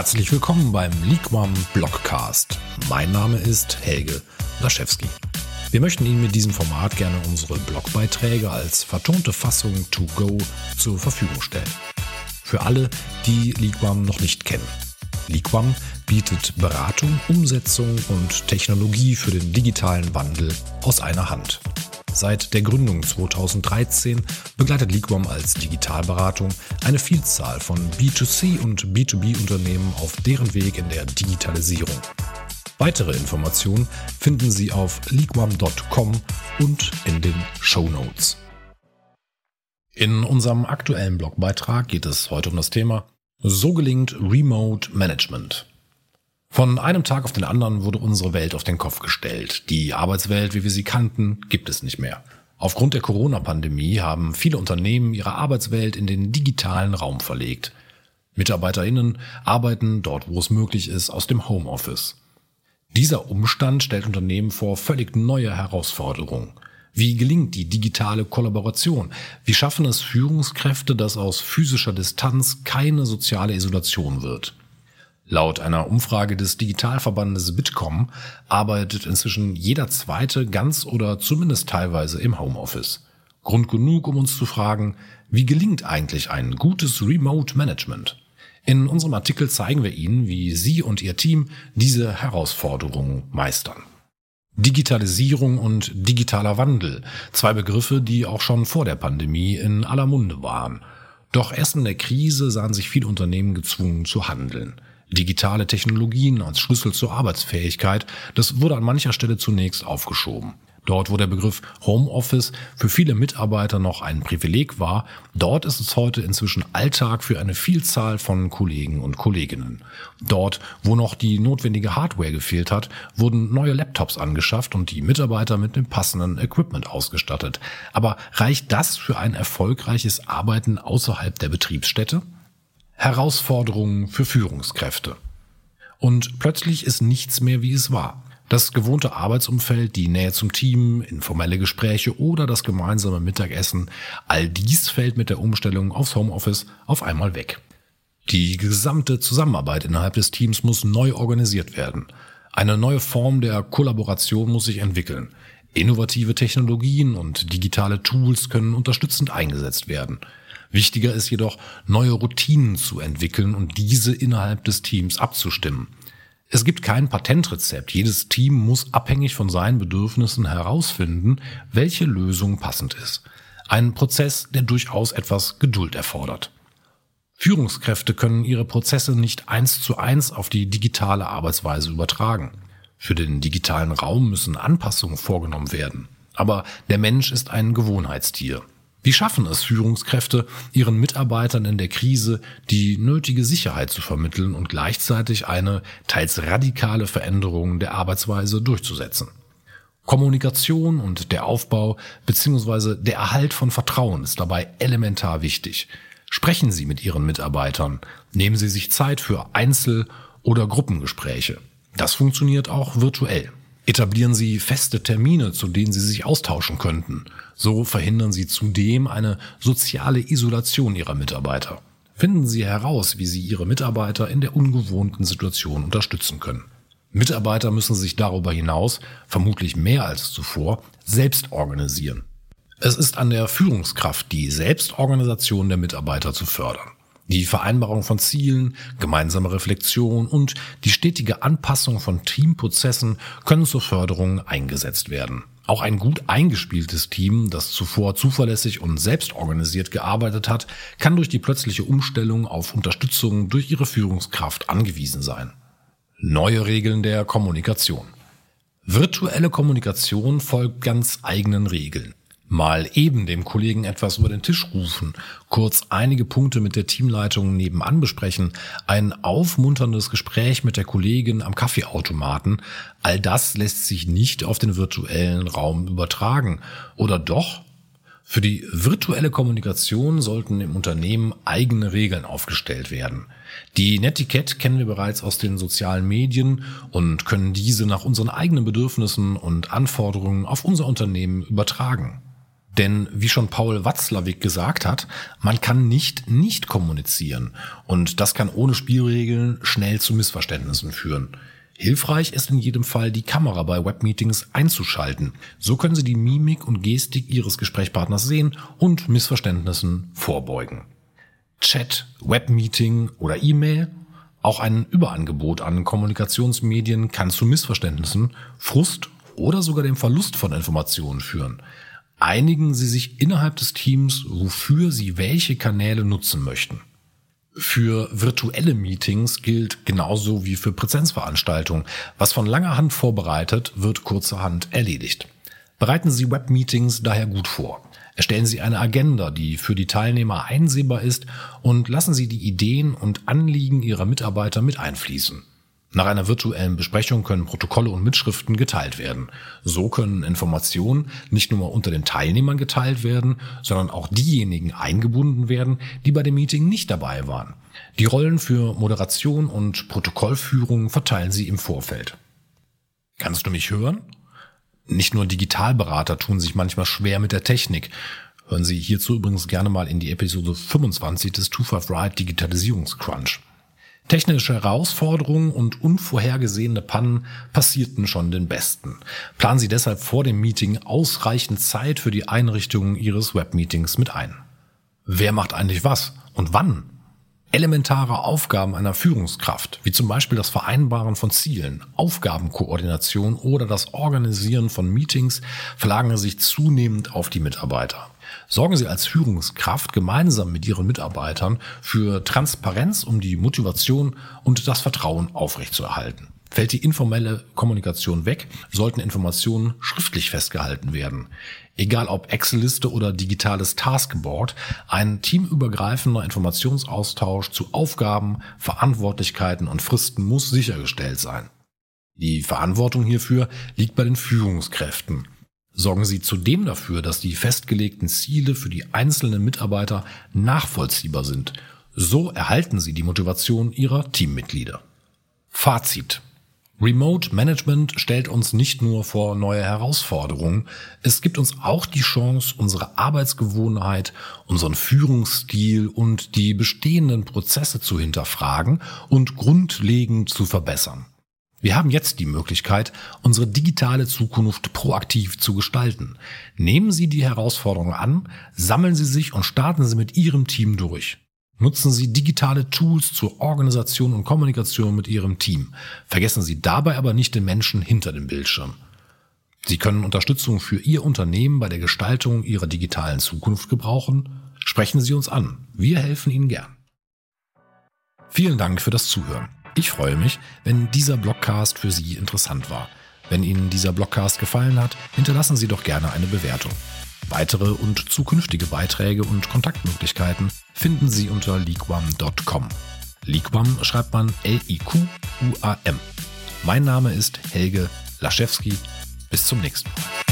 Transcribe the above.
Herzlich willkommen beim Liquam Blogcast. Mein Name ist Helge Laschewski. Wir möchten Ihnen mit diesem Format gerne unsere Blogbeiträge als vertonte Fassung to go zur Verfügung stellen. Für alle, die Liquam noch nicht kennen. Liquam bietet Beratung, Umsetzung und Technologie für den digitalen Wandel aus einer Hand. Seit der Gründung 2013 begleitet Liquam als Digitalberatung eine Vielzahl von B2C und B2B-Unternehmen auf deren Weg in der Digitalisierung. Weitere Informationen finden Sie auf liquam.com und in den Show Notes. In unserem aktuellen Blogbeitrag geht es heute um das Thema So gelingt Remote Management. Von einem Tag auf den anderen wurde unsere Welt auf den Kopf gestellt. Die Arbeitswelt, wie wir sie kannten, gibt es nicht mehr. Aufgrund der Corona-Pandemie haben viele Unternehmen ihre Arbeitswelt in den digitalen Raum verlegt. Mitarbeiterinnen arbeiten dort, wo es möglich ist, aus dem Homeoffice. Dieser Umstand stellt Unternehmen vor völlig neue Herausforderungen. Wie gelingt die digitale Kollaboration? Wie schaffen es Führungskräfte, dass aus physischer Distanz keine soziale Isolation wird? Laut einer Umfrage des Digitalverbandes Bitkom arbeitet inzwischen jeder zweite ganz oder zumindest teilweise im Homeoffice. Grund genug, um uns zu fragen, wie gelingt eigentlich ein gutes Remote Management? In unserem Artikel zeigen wir Ihnen, wie Sie und Ihr Team diese Herausforderungen meistern. Digitalisierung und digitaler Wandel, zwei Begriffe, die auch schon vor der Pandemie in aller Munde waren. Doch erst in der Krise sahen sich viele Unternehmen gezwungen zu handeln. Digitale Technologien als Schlüssel zur Arbeitsfähigkeit, das wurde an mancher Stelle zunächst aufgeschoben. Dort, wo der Begriff Homeoffice für viele Mitarbeiter noch ein Privileg war, dort ist es heute inzwischen Alltag für eine Vielzahl von Kollegen und Kolleginnen. Dort, wo noch die notwendige Hardware gefehlt hat, wurden neue Laptops angeschafft und die Mitarbeiter mit dem passenden Equipment ausgestattet. Aber reicht das für ein erfolgreiches Arbeiten außerhalb der Betriebsstätte? Herausforderungen für Führungskräfte. Und plötzlich ist nichts mehr, wie es war. Das gewohnte Arbeitsumfeld, die Nähe zum Team, informelle Gespräche oder das gemeinsame Mittagessen, all dies fällt mit der Umstellung aufs Homeoffice auf einmal weg. Die gesamte Zusammenarbeit innerhalb des Teams muss neu organisiert werden. Eine neue Form der Kollaboration muss sich entwickeln. Innovative Technologien und digitale Tools können unterstützend eingesetzt werden. Wichtiger ist jedoch, neue Routinen zu entwickeln und diese innerhalb des Teams abzustimmen. Es gibt kein Patentrezept. Jedes Team muss abhängig von seinen Bedürfnissen herausfinden, welche Lösung passend ist. Ein Prozess, der durchaus etwas Geduld erfordert. Führungskräfte können ihre Prozesse nicht eins zu eins auf die digitale Arbeitsweise übertragen. Für den digitalen Raum müssen Anpassungen vorgenommen werden. Aber der Mensch ist ein Gewohnheitstier. Wie schaffen es Führungskräfte, ihren Mitarbeitern in der Krise die nötige Sicherheit zu vermitteln und gleichzeitig eine teils radikale Veränderung der Arbeitsweise durchzusetzen? Kommunikation und der Aufbau bzw. der Erhalt von Vertrauen ist dabei elementar wichtig. Sprechen Sie mit Ihren Mitarbeitern, nehmen Sie sich Zeit für Einzel- oder Gruppengespräche. Das funktioniert auch virtuell. Etablieren Sie feste Termine, zu denen Sie sich austauschen könnten. So verhindern Sie zudem eine soziale Isolation Ihrer Mitarbeiter. Finden Sie heraus, wie Sie Ihre Mitarbeiter in der ungewohnten Situation unterstützen können. Mitarbeiter müssen sich darüber hinaus, vermutlich mehr als zuvor, selbst organisieren. Es ist an der Führungskraft, die Selbstorganisation der Mitarbeiter zu fördern. Die Vereinbarung von Zielen, gemeinsame Reflexion und die stetige Anpassung von Teamprozessen können zur Förderung eingesetzt werden. Auch ein gut eingespieltes Team, das zuvor zuverlässig und selbstorganisiert gearbeitet hat, kann durch die plötzliche Umstellung auf Unterstützung durch ihre Führungskraft angewiesen sein. Neue Regeln der Kommunikation. Virtuelle Kommunikation folgt ganz eigenen Regeln mal eben dem Kollegen etwas über den Tisch rufen, kurz einige Punkte mit der Teamleitung nebenan besprechen, ein aufmunterndes Gespräch mit der Kollegin am Kaffeeautomaten, all das lässt sich nicht auf den virtuellen Raum übertragen. Oder doch? Für die virtuelle Kommunikation sollten im Unternehmen eigene Regeln aufgestellt werden. Die Netiquette kennen wir bereits aus den sozialen Medien und können diese nach unseren eigenen Bedürfnissen und Anforderungen auf unser Unternehmen übertragen. Denn wie schon Paul Watzlawick gesagt hat, man kann nicht nicht kommunizieren und das kann ohne Spielregeln schnell zu Missverständnissen führen. Hilfreich ist in jedem Fall, die Kamera bei Webmeetings einzuschalten. So können Sie die Mimik und Gestik Ihres Gesprächspartners sehen und Missverständnissen vorbeugen. Chat, Webmeeting oder E-Mail auch ein Überangebot an Kommunikationsmedien kann zu Missverständnissen, Frust oder sogar dem Verlust von Informationen führen. Einigen Sie sich innerhalb des Teams, wofür Sie welche Kanäle nutzen möchten. Für virtuelle Meetings gilt genauso wie für Präsenzveranstaltungen. Was von langer Hand vorbereitet, wird kurzerhand erledigt. Bereiten Sie Webmeetings daher gut vor. Erstellen Sie eine Agenda, die für die Teilnehmer einsehbar ist und lassen Sie die Ideen und Anliegen Ihrer Mitarbeiter mit einfließen. Nach einer virtuellen Besprechung können Protokolle und Mitschriften geteilt werden. So können Informationen nicht nur unter den Teilnehmern geteilt werden, sondern auch diejenigen eingebunden werden, die bei dem Meeting nicht dabei waren. Die Rollen für Moderation und Protokollführung verteilen Sie im Vorfeld. Kannst du mich hören? Nicht nur Digitalberater tun sich manchmal schwer mit der Technik. Hören Sie hierzu übrigens gerne mal in die Episode 25 des 25 Ride Digitalisierungscrunch. Technische Herausforderungen und unvorhergesehene Pannen passierten schon den Besten. Planen Sie deshalb vor dem Meeting ausreichend Zeit für die Einrichtung Ihres Webmeetings mit ein. Wer macht eigentlich was und wann? Elementare Aufgaben einer Führungskraft, wie zum Beispiel das Vereinbaren von Zielen, Aufgabenkoordination oder das Organisieren von Meetings, verlagern sich zunehmend auf die Mitarbeiter. Sorgen Sie als Führungskraft gemeinsam mit Ihren Mitarbeitern für Transparenz, um die Motivation und das Vertrauen aufrechtzuerhalten. Fällt die informelle Kommunikation weg, sollten Informationen schriftlich festgehalten werden. Egal ob Excel-Liste oder digitales Taskboard, ein teamübergreifender Informationsaustausch zu Aufgaben, Verantwortlichkeiten und Fristen muss sichergestellt sein. Die Verantwortung hierfür liegt bei den Führungskräften. Sorgen Sie zudem dafür, dass die festgelegten Ziele für die einzelnen Mitarbeiter nachvollziehbar sind. So erhalten Sie die Motivation Ihrer Teammitglieder. Fazit. Remote Management stellt uns nicht nur vor neue Herausforderungen, es gibt uns auch die Chance, unsere Arbeitsgewohnheit, unseren Führungsstil und die bestehenden Prozesse zu hinterfragen und grundlegend zu verbessern. Wir haben jetzt die Möglichkeit, unsere digitale Zukunft proaktiv zu gestalten. Nehmen Sie die Herausforderungen an, sammeln Sie sich und starten Sie mit Ihrem Team durch. Nutzen Sie digitale Tools zur Organisation und Kommunikation mit Ihrem Team. Vergessen Sie dabei aber nicht den Menschen hinter dem Bildschirm. Sie können Unterstützung für Ihr Unternehmen bei der Gestaltung Ihrer digitalen Zukunft gebrauchen. Sprechen Sie uns an. Wir helfen Ihnen gern. Vielen Dank für das Zuhören. Ich freue mich, wenn dieser Blogcast für Sie interessant war. Wenn Ihnen dieser Blogcast gefallen hat, hinterlassen Sie doch gerne eine Bewertung. Weitere und zukünftige Beiträge und Kontaktmöglichkeiten finden Sie unter leaguam.com. Leaguam schreibt man L-I-Q-U-A-M. Mein Name ist Helge Laschewski. Bis zum nächsten Mal.